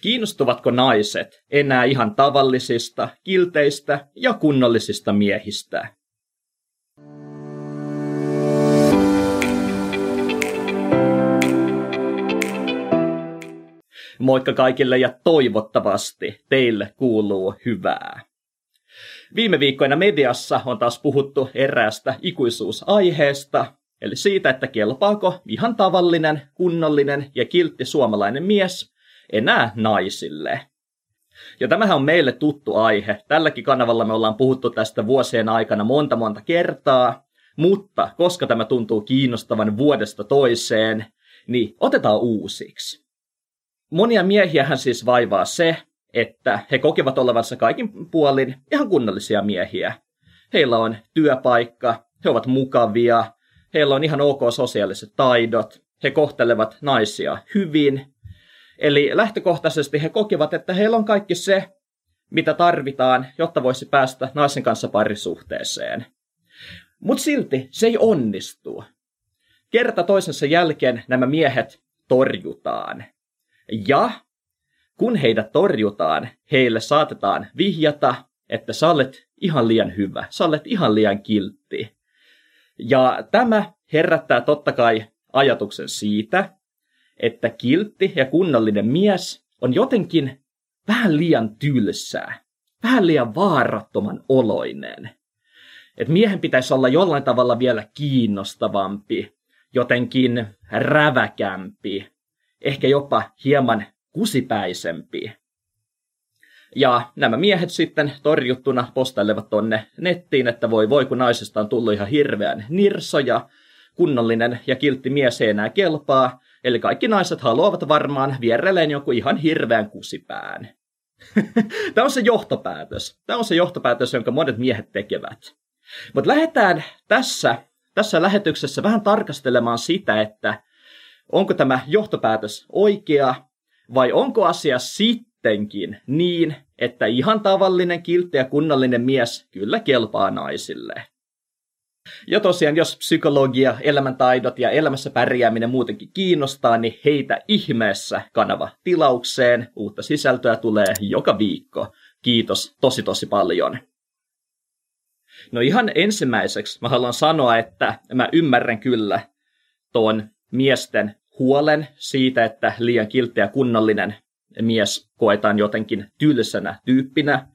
Kiinnostuvatko naiset enää ihan tavallisista, kilteistä ja kunnollisista miehistä? Moikka kaikille ja toivottavasti teille kuuluu hyvää. Viime viikkoina mediassa on taas puhuttu eräästä ikuisuusaiheesta, eli siitä, että kelpaako ihan tavallinen, kunnollinen ja kiltti suomalainen mies enää naisille. Ja tämähän on meille tuttu aihe. Tälläkin kanavalla me ollaan puhuttu tästä vuosien aikana monta monta kertaa, mutta koska tämä tuntuu kiinnostavan vuodesta toiseen, niin otetaan uusiksi. Monia miehiähän siis vaivaa se, että he kokevat olevansa kaikin puolin ihan kunnollisia miehiä. Heillä on työpaikka, he ovat mukavia, heillä on ihan ok sosiaaliset taidot, he kohtelevat naisia hyvin. Eli lähtökohtaisesti he kokevat, että heillä on kaikki se, mitä tarvitaan, jotta voisi päästä naisen kanssa parisuhteeseen. Mutta silti se ei onnistu. Kerta toisensa jälkeen nämä miehet torjutaan. Ja kun heidät torjutaan, heille saatetaan vihjata, että sä olet ihan liian hyvä, sä olet ihan liian kiltti. Ja tämä herättää totta kai ajatuksen siitä, että kiltti ja kunnollinen mies on jotenkin vähän liian tylsää, vähän liian vaarattoman oloinen. Et miehen pitäisi olla jollain tavalla vielä kiinnostavampi, jotenkin räväkämpi, ehkä jopa hieman kusipäisempi. Ja nämä miehet sitten torjuttuna postailevat tonne nettiin, että voi voi kun naisesta on tullut ihan hirveän nirsoja, kunnollinen ja kiltti mies ei enää kelpaa, eli kaikki naiset haluavat varmaan vierelleen joku ihan hirveän kusipään. Tämä on se johtopäätös. Tämä on se johtopäätös, jonka monet miehet tekevät. Mutta lähdetään tässä, tässä lähetyksessä vähän tarkastelemaan sitä, että onko tämä johtopäätös oikea vai onko asia sittenkin niin, että ihan tavallinen, kiltti ja kunnallinen mies kyllä kelpaa naisille? Ja tosiaan, jos psykologia, elämäntaidot ja elämässä pärjääminen muutenkin kiinnostaa, niin heitä ihmeessä kanava tilaukseen. Uutta sisältöä tulee joka viikko. Kiitos tosi tosi paljon. No ihan ensimmäiseksi mä haluan sanoa, että mä ymmärrän kyllä tuon miesten huolen siitä, että liian kiltti ja kunnollinen mies koetaan jotenkin tylsänä tyyppinä.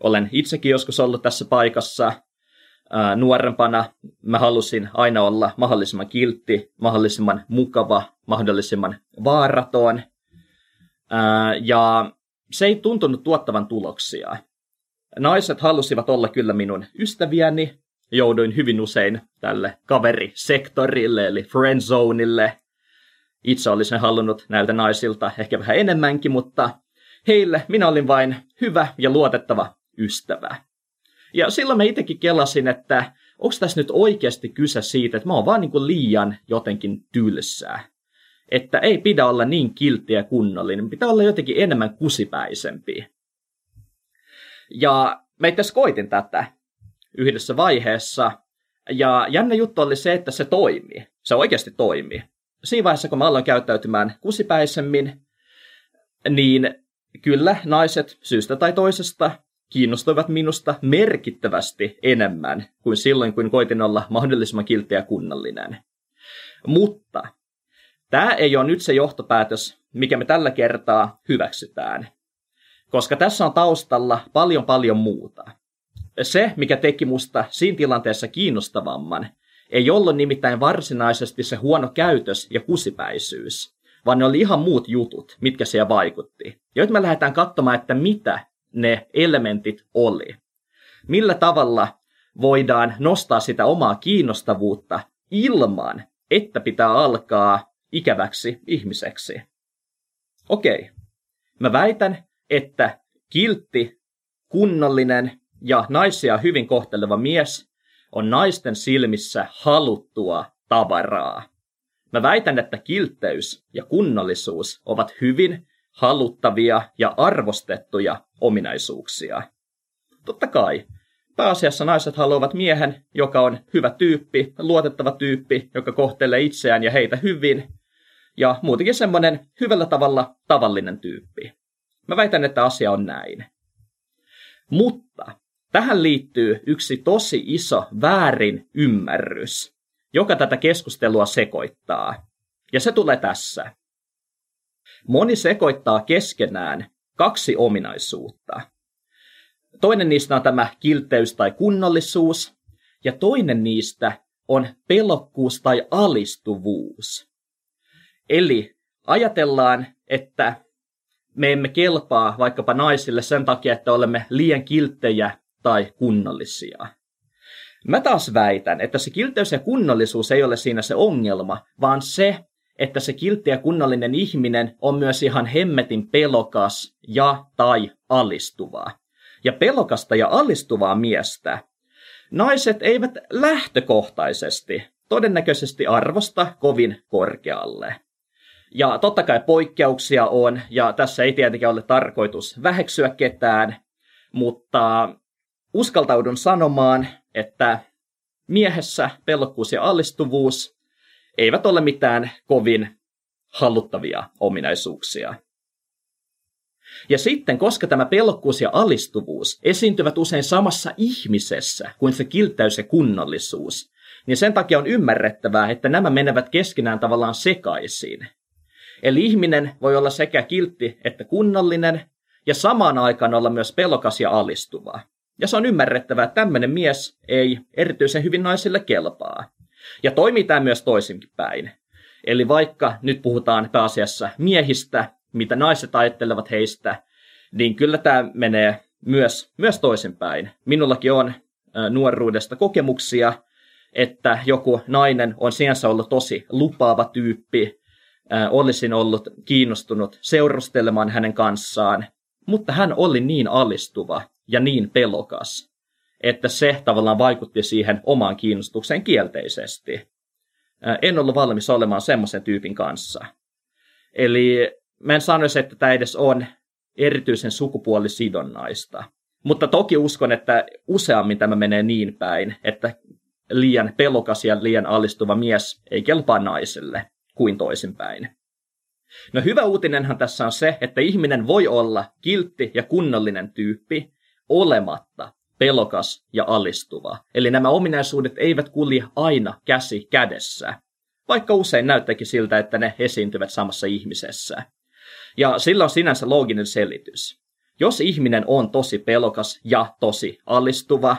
Olen itsekin joskus ollut tässä paikassa. Nuorempana mä halusin aina olla mahdollisimman kiltti, mahdollisimman mukava, mahdollisimman vaaraton. Ja se ei tuntunut tuottavan tuloksia. Naiset halusivat olla kyllä minun ystäviäni. Jouduin hyvin usein tälle kaverisektorille, eli friendzoneille – itse olisin halunnut näiltä naisilta ehkä vähän enemmänkin, mutta heille minä olin vain hyvä ja luotettava ystävä. Ja silloin mä itsekin kelasin, että onko tässä nyt oikeasti kyse siitä, että mä oon vaan niin kuin liian jotenkin tylsää. Että ei pidä olla niin kiltti ja kunnollinen, pitää olla jotenkin enemmän kusipäisempi. Ja mä itse koitin tätä yhdessä vaiheessa, ja jännä juttu oli se, että se toimii. Se oikeasti toimii siinä vaiheessa, kun mä aloin käyttäytymään kusipäisemmin, niin kyllä naiset syystä tai toisesta kiinnostuivat minusta merkittävästi enemmän kuin silloin, kun koitin olla mahdollisimman kiltti ja kunnallinen. Mutta tämä ei ole nyt se johtopäätös, mikä me tällä kertaa hyväksytään. Koska tässä on taustalla paljon paljon muuta. Se, mikä teki musta siinä tilanteessa kiinnostavamman, ei ollut nimittäin varsinaisesti se huono käytös ja kusipäisyys, vaan ne oli ihan muut jutut, mitkä siellä vaikutti. Ja nyt me lähdetään katsomaan, että mitä ne elementit oli. Millä tavalla voidaan nostaa sitä omaa kiinnostavuutta ilman, että pitää alkaa ikäväksi ihmiseksi. Okei, mä väitän, että kiltti, kunnollinen ja naisia hyvin kohteleva mies on naisten silmissä haluttua tavaraa. Mä väitän, että kiltteys ja kunnollisuus ovat hyvin haluttavia ja arvostettuja ominaisuuksia. Totta kai, pääasiassa naiset haluavat miehen, joka on hyvä tyyppi, luotettava tyyppi, joka kohtelee itseään ja heitä hyvin, ja muutenkin semmoinen hyvällä tavalla tavallinen tyyppi. Mä väitän, että asia on näin. Mutta tähän liittyy yksi tosi iso väärin ymmärrys, joka tätä keskustelua sekoittaa. Ja se tulee tässä. Moni sekoittaa keskenään kaksi ominaisuutta. Toinen niistä on tämä kilteys tai kunnollisuus, ja toinen niistä on pelokkuus tai alistuvuus. Eli ajatellaan, että me emme kelpaa vaikkapa naisille sen takia, että olemme liian kilttejä tai kunnollisia. Mä taas väitän, että se kilteys ja kunnollisuus ei ole siinä se ongelma, vaan se, että se kiltti ja kunnollinen ihminen on myös ihan hemmetin pelokas ja tai alistuva. Ja pelokasta ja alistuvaa miestä naiset eivät lähtökohtaisesti todennäköisesti arvosta kovin korkealle. Ja totta kai poikkeuksia on, ja tässä ei tietenkään ole tarkoitus väheksyä ketään, mutta uskaltaudun sanomaan, että miehessä pelokkuus ja allistuvuus eivät ole mitään kovin halluttavia ominaisuuksia. Ja sitten, koska tämä pelokkuus ja alistuvuus esiintyvät usein samassa ihmisessä kuin se kilttäys ja kunnollisuus, niin sen takia on ymmärrettävää, että nämä menevät keskenään tavallaan sekaisin. Eli ihminen voi olla sekä kiltti että kunnollinen, ja samaan aikaan olla myös pelokas ja alistuva. Ja se on ymmärrettävää, että tämmöinen mies ei erityisen hyvin naisille kelpaa. Ja toimii tämä myös toisinkin päin. Eli vaikka nyt puhutaan pääasiassa miehistä, mitä naiset ajattelevat heistä, niin kyllä tämä menee myös, myös toisinpäin. Minullakin on nuoruudesta kokemuksia, että joku nainen on sinänsä ollut tosi lupaava tyyppi, olisin ollut kiinnostunut seurustelemaan hänen kanssaan, mutta hän oli niin alistuva ja niin pelokas, että se tavallaan vaikutti siihen omaan kiinnostukseen kielteisesti. En ollut valmis olemaan semmoisen tyypin kanssa. Eli mä en sanoisi, että tämä edes on erityisen sukupuolisidonnaista. Mutta toki uskon, että useammin tämä menee niin päin, että liian pelokas ja liian alistuva mies ei kelpaa naiselle kuin toisinpäin. No hyvä uutinenhan tässä on se, että ihminen voi olla kiltti ja kunnollinen tyyppi olematta pelokas ja alistuva. Eli nämä ominaisuudet eivät kulje aina käsi kädessä, vaikka usein näyttääkin siltä, että ne esiintyvät samassa ihmisessä. Ja sillä on sinänsä looginen selitys. Jos ihminen on tosi pelokas ja tosi alistuva,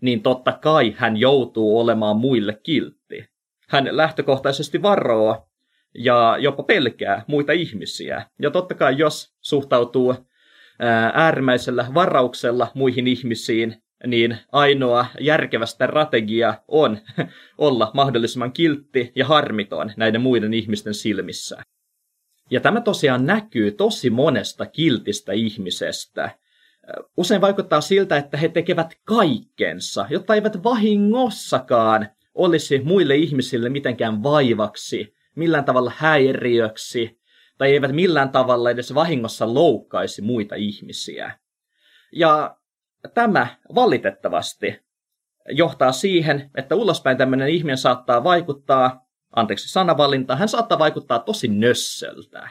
niin totta kai hän joutuu olemaan muille kiltti. Hän lähtökohtaisesti varoo ja jopa pelkää muita ihmisiä. Ja totta kai jos suhtautuu äärimmäisellä varauksella muihin ihmisiin, niin ainoa järkevä strategia on olla mahdollisimman kiltti ja harmiton näiden muiden ihmisten silmissä. Ja tämä tosiaan näkyy tosi monesta kiltistä ihmisestä. Usein vaikuttaa siltä, että he tekevät kaikkensa, jotta eivät vahingossakaan olisi muille ihmisille mitenkään vaivaksi, millään tavalla häiriöksi, tai eivät millään tavalla edes vahingossa loukkaisi muita ihmisiä. Ja tämä valitettavasti johtaa siihen, että ulospäin tämmöinen ihminen saattaa vaikuttaa anteeksi sanavalinta, hän saattaa vaikuttaa tosi nössöltä.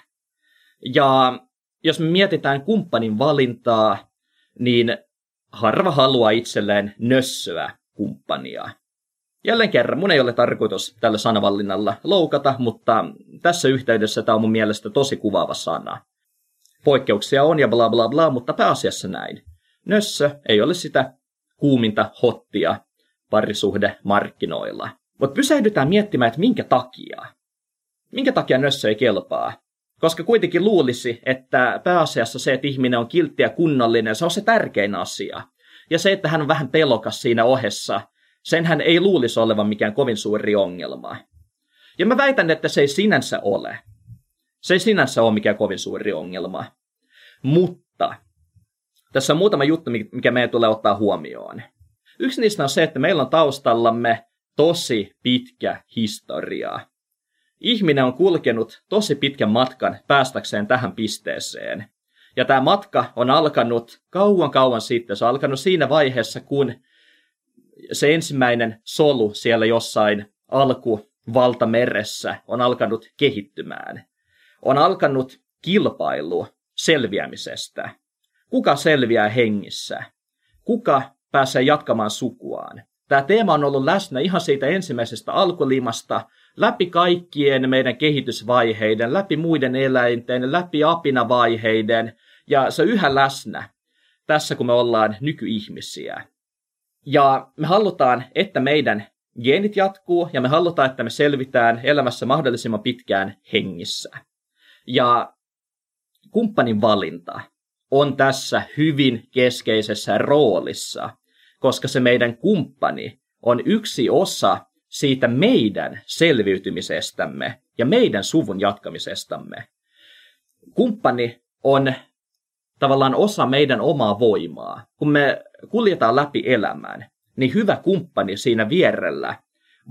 Ja jos me mietitään kumppanin valintaa, niin harva haluaa itselleen nössöä kumppania. Jälleen kerran, mun ei ole tarkoitus tällä sanavalinnalla loukata, mutta tässä yhteydessä tämä on mun mielestä tosi kuvaava sana. Poikkeuksia on ja bla bla bla, mutta pääasiassa näin. Nössö ei ole sitä kuuminta hottia parisuhde markkinoilla. Mutta pysähdytään miettimään, että minkä takia. Minkä takia nössö ei kelpaa? Koska kuitenkin luulisi, että pääasiassa se, että ihminen on kiltti ja kunnollinen, se on se tärkein asia. Ja se, että hän on vähän pelokas siinä ohessa, senhän ei luulisi olevan mikään kovin suuri ongelma. Ja mä väitän, että se ei sinänsä ole. Se ei sinänsä ole mikään kovin suuri ongelma. Mutta tässä on muutama juttu, mikä meidän tulee ottaa huomioon. Yksi niistä on se, että meillä on taustallamme tosi pitkä historia. Ihminen on kulkenut tosi pitkän matkan päästäkseen tähän pisteeseen. Ja tämä matka on alkanut kauan kauan sitten. Se on alkanut siinä vaiheessa, kun se ensimmäinen solu siellä jossain alkuvaltameressä on alkanut kehittymään. On alkanut kilpailu selviämisestä. Kuka selviää hengissä? Kuka pääsee jatkamaan sukuaan? Tämä teema on ollut läsnä ihan siitä ensimmäisestä alkulimasta, läpi kaikkien meidän kehitysvaiheiden, läpi muiden eläinten, läpi apinavaiheiden, ja se on yhä läsnä tässä, kun me ollaan nykyihmisiä. Ja me halutaan, että meidän geenit jatkuu, ja me halutaan, että me selvitään elämässä mahdollisimman pitkään hengissä. Ja kumppanin valinta on tässä hyvin keskeisessä roolissa, koska se meidän kumppani on yksi osa siitä meidän selviytymisestämme ja meidän suvun jatkamisestamme. Kumppani on tavallaan osa meidän omaa voimaa. Kun me kuljetaan läpi elämään, niin hyvä kumppani siinä vierellä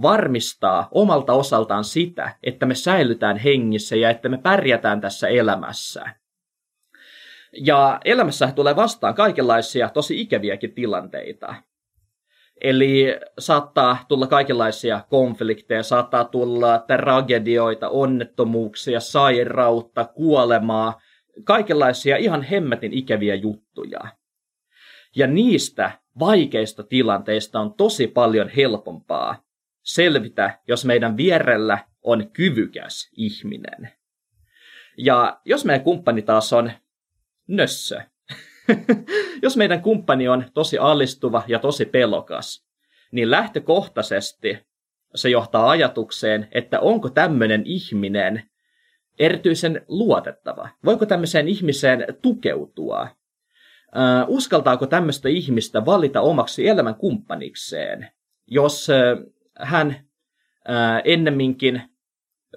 varmistaa omalta osaltaan sitä, että me säilytään hengissä ja että me pärjätään tässä elämässä. Ja elämässä tulee vastaan kaikenlaisia tosi ikäviäkin tilanteita. Eli saattaa tulla kaikenlaisia konflikteja, saattaa tulla tragedioita, onnettomuuksia, sairautta, kuolemaa, kaikenlaisia ihan hemmetin ikäviä juttuja. Ja niistä vaikeista tilanteista on tosi paljon helpompaa selvitä, jos meidän vierellä on kyvykäs ihminen. Ja jos meidän kumppani taas on nössö, jos meidän kumppani on tosi allistuva ja tosi pelokas, niin lähtökohtaisesti se johtaa ajatukseen, että onko tämmöinen ihminen erityisen luotettava? Voiko tämmöiseen ihmiseen tukeutua? Uh, uskaltaako tämmöistä ihmistä valita omaksi elämän kumppanikseen, jos uh, hän uh, ennemminkin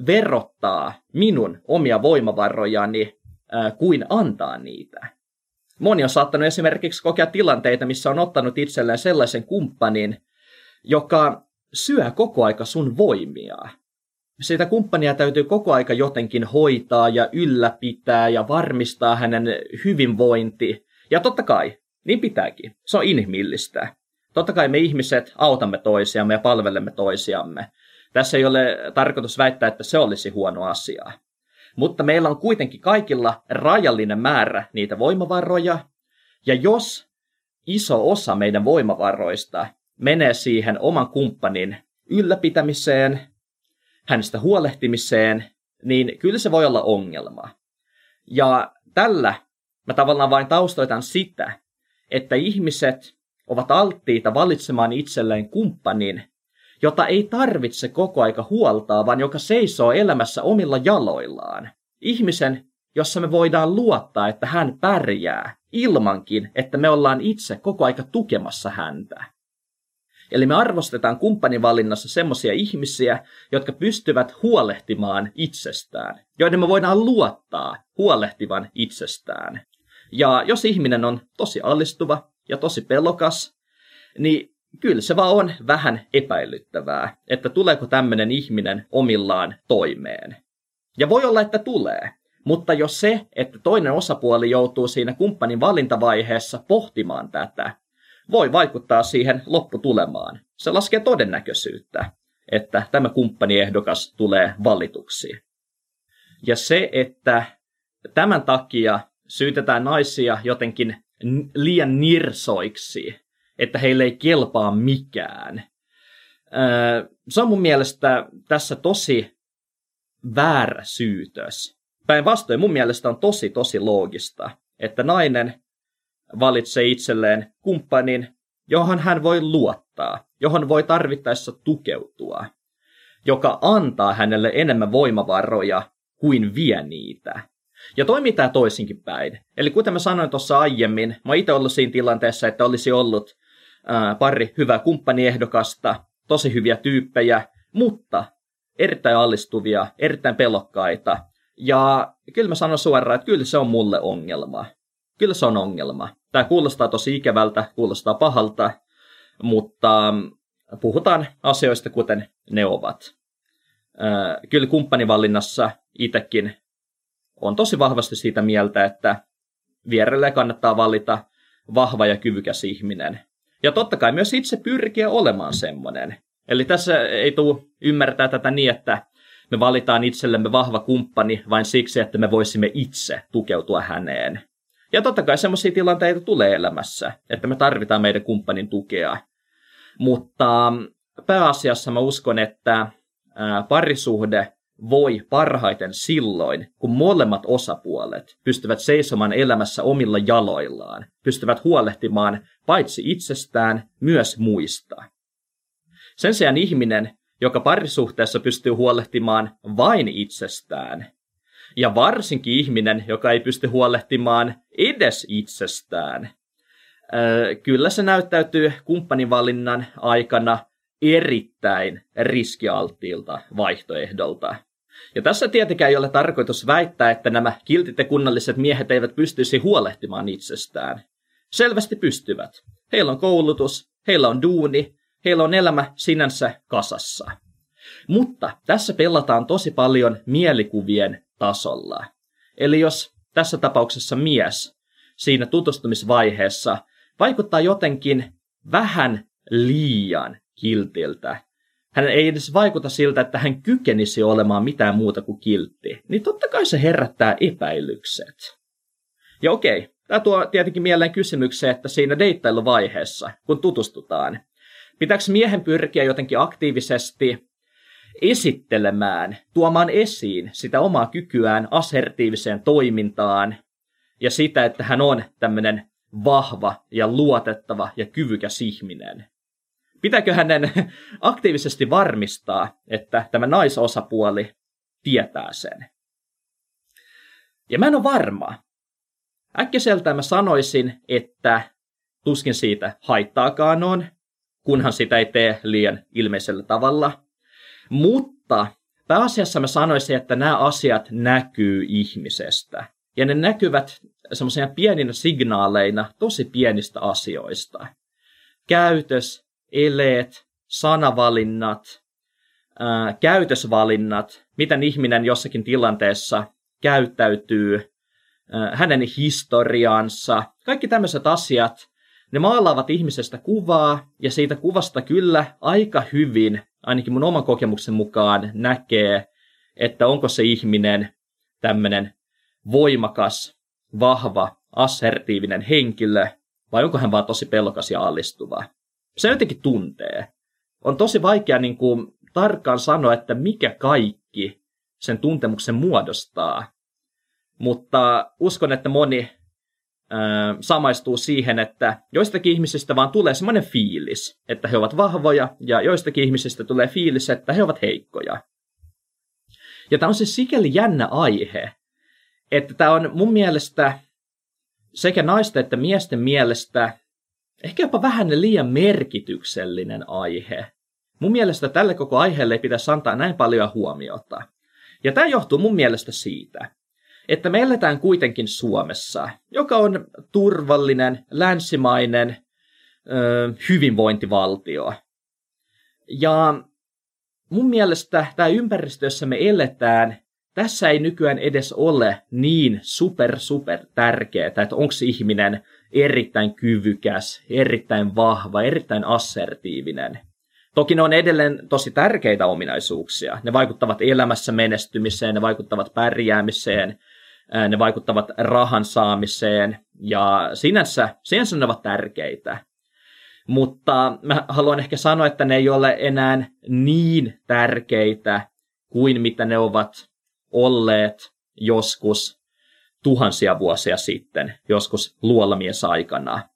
verottaa minun omia voimavarojani kuin antaa niitä? Moni on saattanut esimerkiksi kokea tilanteita, missä on ottanut itselleen sellaisen kumppanin, joka syö koko aika sun voimia. Sitä kumppania täytyy koko aika jotenkin hoitaa ja ylläpitää ja varmistaa hänen hyvinvointi. Ja totta kai, niin pitääkin. Se on inhimillistä. Totta kai me ihmiset autamme toisiamme ja palvelemme toisiamme. Tässä ei ole tarkoitus väittää, että se olisi huono asia. Mutta meillä on kuitenkin kaikilla rajallinen määrä niitä voimavaroja, ja jos iso osa meidän voimavaroista menee siihen oman kumppanin ylläpitämiseen, hänestä huolehtimiseen, niin kyllä se voi olla ongelma. Ja tällä mä tavallaan vain taustoitan sitä, että ihmiset ovat alttiita valitsemaan itselleen kumppanin, jota ei tarvitse koko aika huoltaa, vaan joka seisoo elämässä omilla jaloillaan. Ihmisen, jossa me voidaan luottaa, että hän pärjää, ilmankin, että me ollaan itse koko aika tukemassa häntä. Eli me arvostetaan kumppanivalinnassa semmoisia ihmisiä, jotka pystyvät huolehtimaan itsestään, joiden me voidaan luottaa huolehtivan itsestään. Ja jos ihminen on tosi allistuva ja tosi pelokas, niin kyllä se vaan on vähän epäilyttävää, että tuleeko tämmöinen ihminen omillaan toimeen. Ja voi olla, että tulee. Mutta jos se, että toinen osapuoli joutuu siinä kumppanin valintavaiheessa pohtimaan tätä, voi vaikuttaa siihen lopputulemaan. Se laskee todennäköisyyttä, että tämä kumppaniehdokas tulee valituksi. Ja se, että tämän takia syytetään naisia jotenkin liian nirsoiksi, että heille ei kelpaa mikään. Se on mun mielestä tässä tosi väärä syytös. Päinvastoin mun mielestä on tosi tosi loogista, että nainen valitsee itselleen kumppanin, johon hän voi luottaa, johon voi tarvittaessa tukeutua, joka antaa hänelle enemmän voimavaroja kuin vie niitä. Ja toimii tämä toisinkin päin. Eli kuten mä sanoin tuossa aiemmin, mä itse ollut siinä tilanteessa, että olisi ollut ää, pari hyvää kumppaniehdokasta, tosi hyviä tyyppejä, mutta erittäin allistuvia, erittäin pelokkaita. Ja kyllä mä sanon suoraan, että kyllä se on mulle ongelma. Kyllä se on ongelma. Tämä kuulostaa tosi ikävältä, kuulostaa pahalta, mutta puhutaan asioista kuten ne ovat. Kyllä kumppanivalinnassa itsekin on tosi vahvasti siitä mieltä, että vierelle kannattaa valita vahva ja kyvykäs ihminen. Ja totta kai myös itse pyrkiä olemaan semmoinen. Eli tässä ei tule ymmärtää tätä niin, että Me valitaan itsellemme vahva kumppani vain siksi, että me voisimme itse tukeutua häneen. Ja totta kai sellaisia tilanteita tulee elämässä, että me tarvitaan meidän kumppanin tukea. Mutta pääasiassa mä uskon, että parisuhde voi parhaiten silloin, kun molemmat osapuolet pystyvät seisomaan elämässä omilla jaloillaan, pystyvät huolehtimaan paitsi itsestään, myös muista. Sen sijaan ihminen, joka parisuhteessa pystyy huolehtimaan vain itsestään, ja varsinkin ihminen, joka ei pysty huolehtimaan edes itsestään, kyllä se näyttäytyy kumppanivalinnan aikana erittäin riskialttiilta vaihtoehdolta. Ja tässä tietenkään ei ole tarkoitus väittää, että nämä kiltit ja kunnalliset miehet eivät pystyisi huolehtimaan itsestään. Selvästi pystyvät. Heillä on koulutus, heillä on duuni, heillä on elämä sinänsä kasassa. Mutta tässä pelataan tosi paljon mielikuvien tasolla. Eli jos tässä tapauksessa mies siinä tutustumisvaiheessa vaikuttaa jotenkin vähän liian kiltiltä, hän ei edes vaikuta siltä, että hän kykenisi olemaan mitään muuta kuin kiltti, niin totta kai se herättää epäilykset. Ja okei, tämä tuo tietenkin mieleen kysymykseen, että siinä deittailuvaiheessa, kun tutustutaan, pitääkö miehen pyrkiä jotenkin aktiivisesti esittelemään, tuomaan esiin sitä omaa kykyään assertiiviseen toimintaan ja sitä, että hän on tämmöinen vahva ja luotettava ja kyvykäs ihminen. Pitääkö hänen aktiivisesti varmistaa, että tämä naisosapuoli tietää sen? Ja mä en ole varma. Äkkiseltään mä sanoisin, että tuskin siitä haittaakaan on, kunhan sitä ei tee liian ilmeisellä tavalla. Mutta pääasiassa mä sanoisin, että nämä asiat näkyy ihmisestä. Ja ne näkyvät semmoisina pieninä signaaleina tosi pienistä asioista. Käytös, eleet, sanavalinnat, ää, käytösvalinnat, miten ihminen jossakin tilanteessa käyttäytyy, ää, hänen historiansa, kaikki tämmöiset asiat, ne maalaavat ihmisestä kuvaa, ja siitä kuvasta kyllä aika hyvin, ainakin mun oman kokemuksen mukaan, näkee, että onko se ihminen tämmöinen voimakas, vahva, assertiivinen henkilö, vai onko hän vaan tosi pelokas ja allistuva se jotenkin tuntee. On tosi vaikea niin kuin, tarkkaan sanoa, että mikä kaikki sen tuntemuksen muodostaa. Mutta uskon, että moni samaistuu siihen, että joistakin ihmisistä vaan tulee semmoinen fiilis, että he ovat vahvoja, ja joistakin ihmisistä tulee fiilis, että he ovat heikkoja. Ja tämä on siis sikäli jännä aihe, että tämä on mun mielestä sekä naisten että miesten mielestä ehkä jopa vähän liian merkityksellinen aihe. Mun mielestä tälle koko aiheelle ei pitäisi antaa näin paljon huomiota. Ja tämä johtuu mun mielestä siitä, että me eletään kuitenkin Suomessa, joka on turvallinen, länsimainen ö, hyvinvointivaltio. Ja mun mielestä tämä ympäristö, jossa me eletään, tässä ei nykyään edes ole niin super super tärkeää, että onko ihminen erittäin kyvykäs, erittäin vahva, erittäin assertiivinen. Toki ne on edelleen tosi tärkeitä ominaisuuksia. Ne vaikuttavat elämässä menestymiseen, ne vaikuttavat pärjäämiseen, ne vaikuttavat rahan saamiseen ja sinänsä, sinänsä ne ovat tärkeitä. Mutta mä haluan ehkä sanoa, että ne ei ole enää niin tärkeitä kuin mitä ne ovat olleet joskus tuhansia vuosia sitten, joskus luolamies aikana.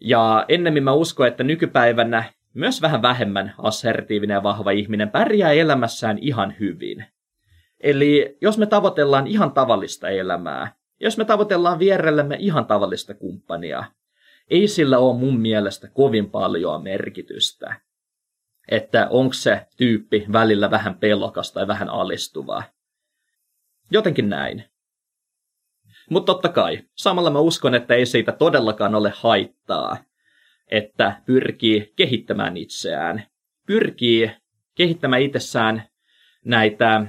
Ja ennemmin mä uskon, että nykypäivänä myös vähän vähemmän assertiivinen ja vahva ihminen pärjää elämässään ihan hyvin. Eli jos me tavoitellaan ihan tavallista elämää, jos me tavoitellaan vierellemme ihan tavallista kumppania, ei sillä ole mun mielestä kovin paljon merkitystä. Että onko se tyyppi välillä vähän pelokas tai vähän alistuva. Jotenkin näin. Mutta totta kai, samalla mä uskon, että ei siitä todellakaan ole haittaa, että pyrkii kehittämään itseään, pyrkii kehittämään itsessään näitä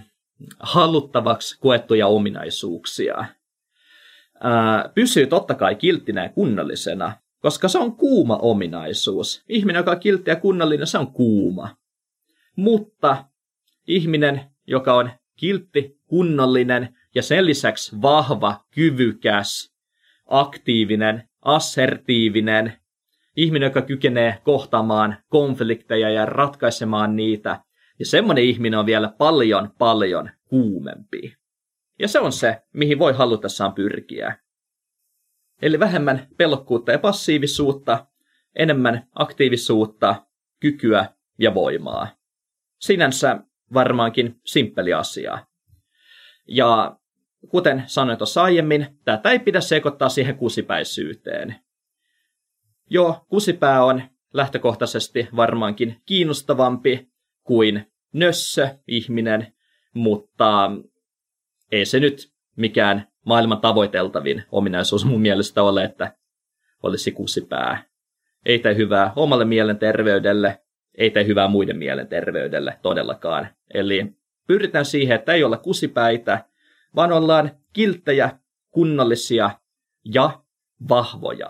haluttavaksi koettuja ominaisuuksia. Ää, pysyy totta kai kilttinä ja kunnallisena, koska se on kuuma ominaisuus. Ihminen, joka on kiltti ja kunnallinen, se on kuuma. Mutta ihminen, joka on kiltti, kunnollinen ja sen lisäksi vahva, kyvykäs, aktiivinen, assertiivinen, ihminen, joka kykenee kohtaamaan konflikteja ja ratkaisemaan niitä. Ja semmoinen ihminen on vielä paljon, paljon kuumempi. Ja se on se, mihin voi halutessaan pyrkiä. Eli vähemmän pelokkuutta ja passiivisuutta, enemmän aktiivisuutta, kykyä ja voimaa. Sinänsä varmaankin simppeli asia. Ja kuten sanoin tuossa aiemmin, tätä ei pidä sekoittaa siihen kusipäisyyteen. Joo, kusipää on lähtökohtaisesti varmaankin kiinnostavampi kuin nössö ihminen, mutta ei se nyt mikään maailman tavoiteltavin ominaisuus mun mielestä ole, että olisi kusipää. Ei tee hyvää omalle mielenterveydelle, ei tee hyvää muiden mielenterveydelle todellakaan. Eli pyritään siihen, että ei olla kusipäitä, vaan ollaan kilttejä, kunnollisia ja vahvoja.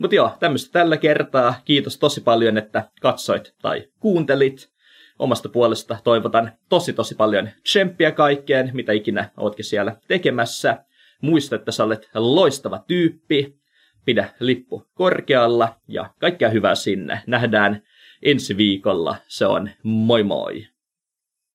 Mutta joo, tämmöistä tällä kertaa. Kiitos tosi paljon, että katsoit tai kuuntelit. Omasta puolesta toivotan tosi tosi paljon tsemppiä kaikkeen, mitä ikinä ootkin siellä tekemässä. Muista, että sä olet loistava tyyppi. Pidä lippu korkealla ja kaikkea hyvää sinne. Nähdään ensi viikolla. Se on moi moi!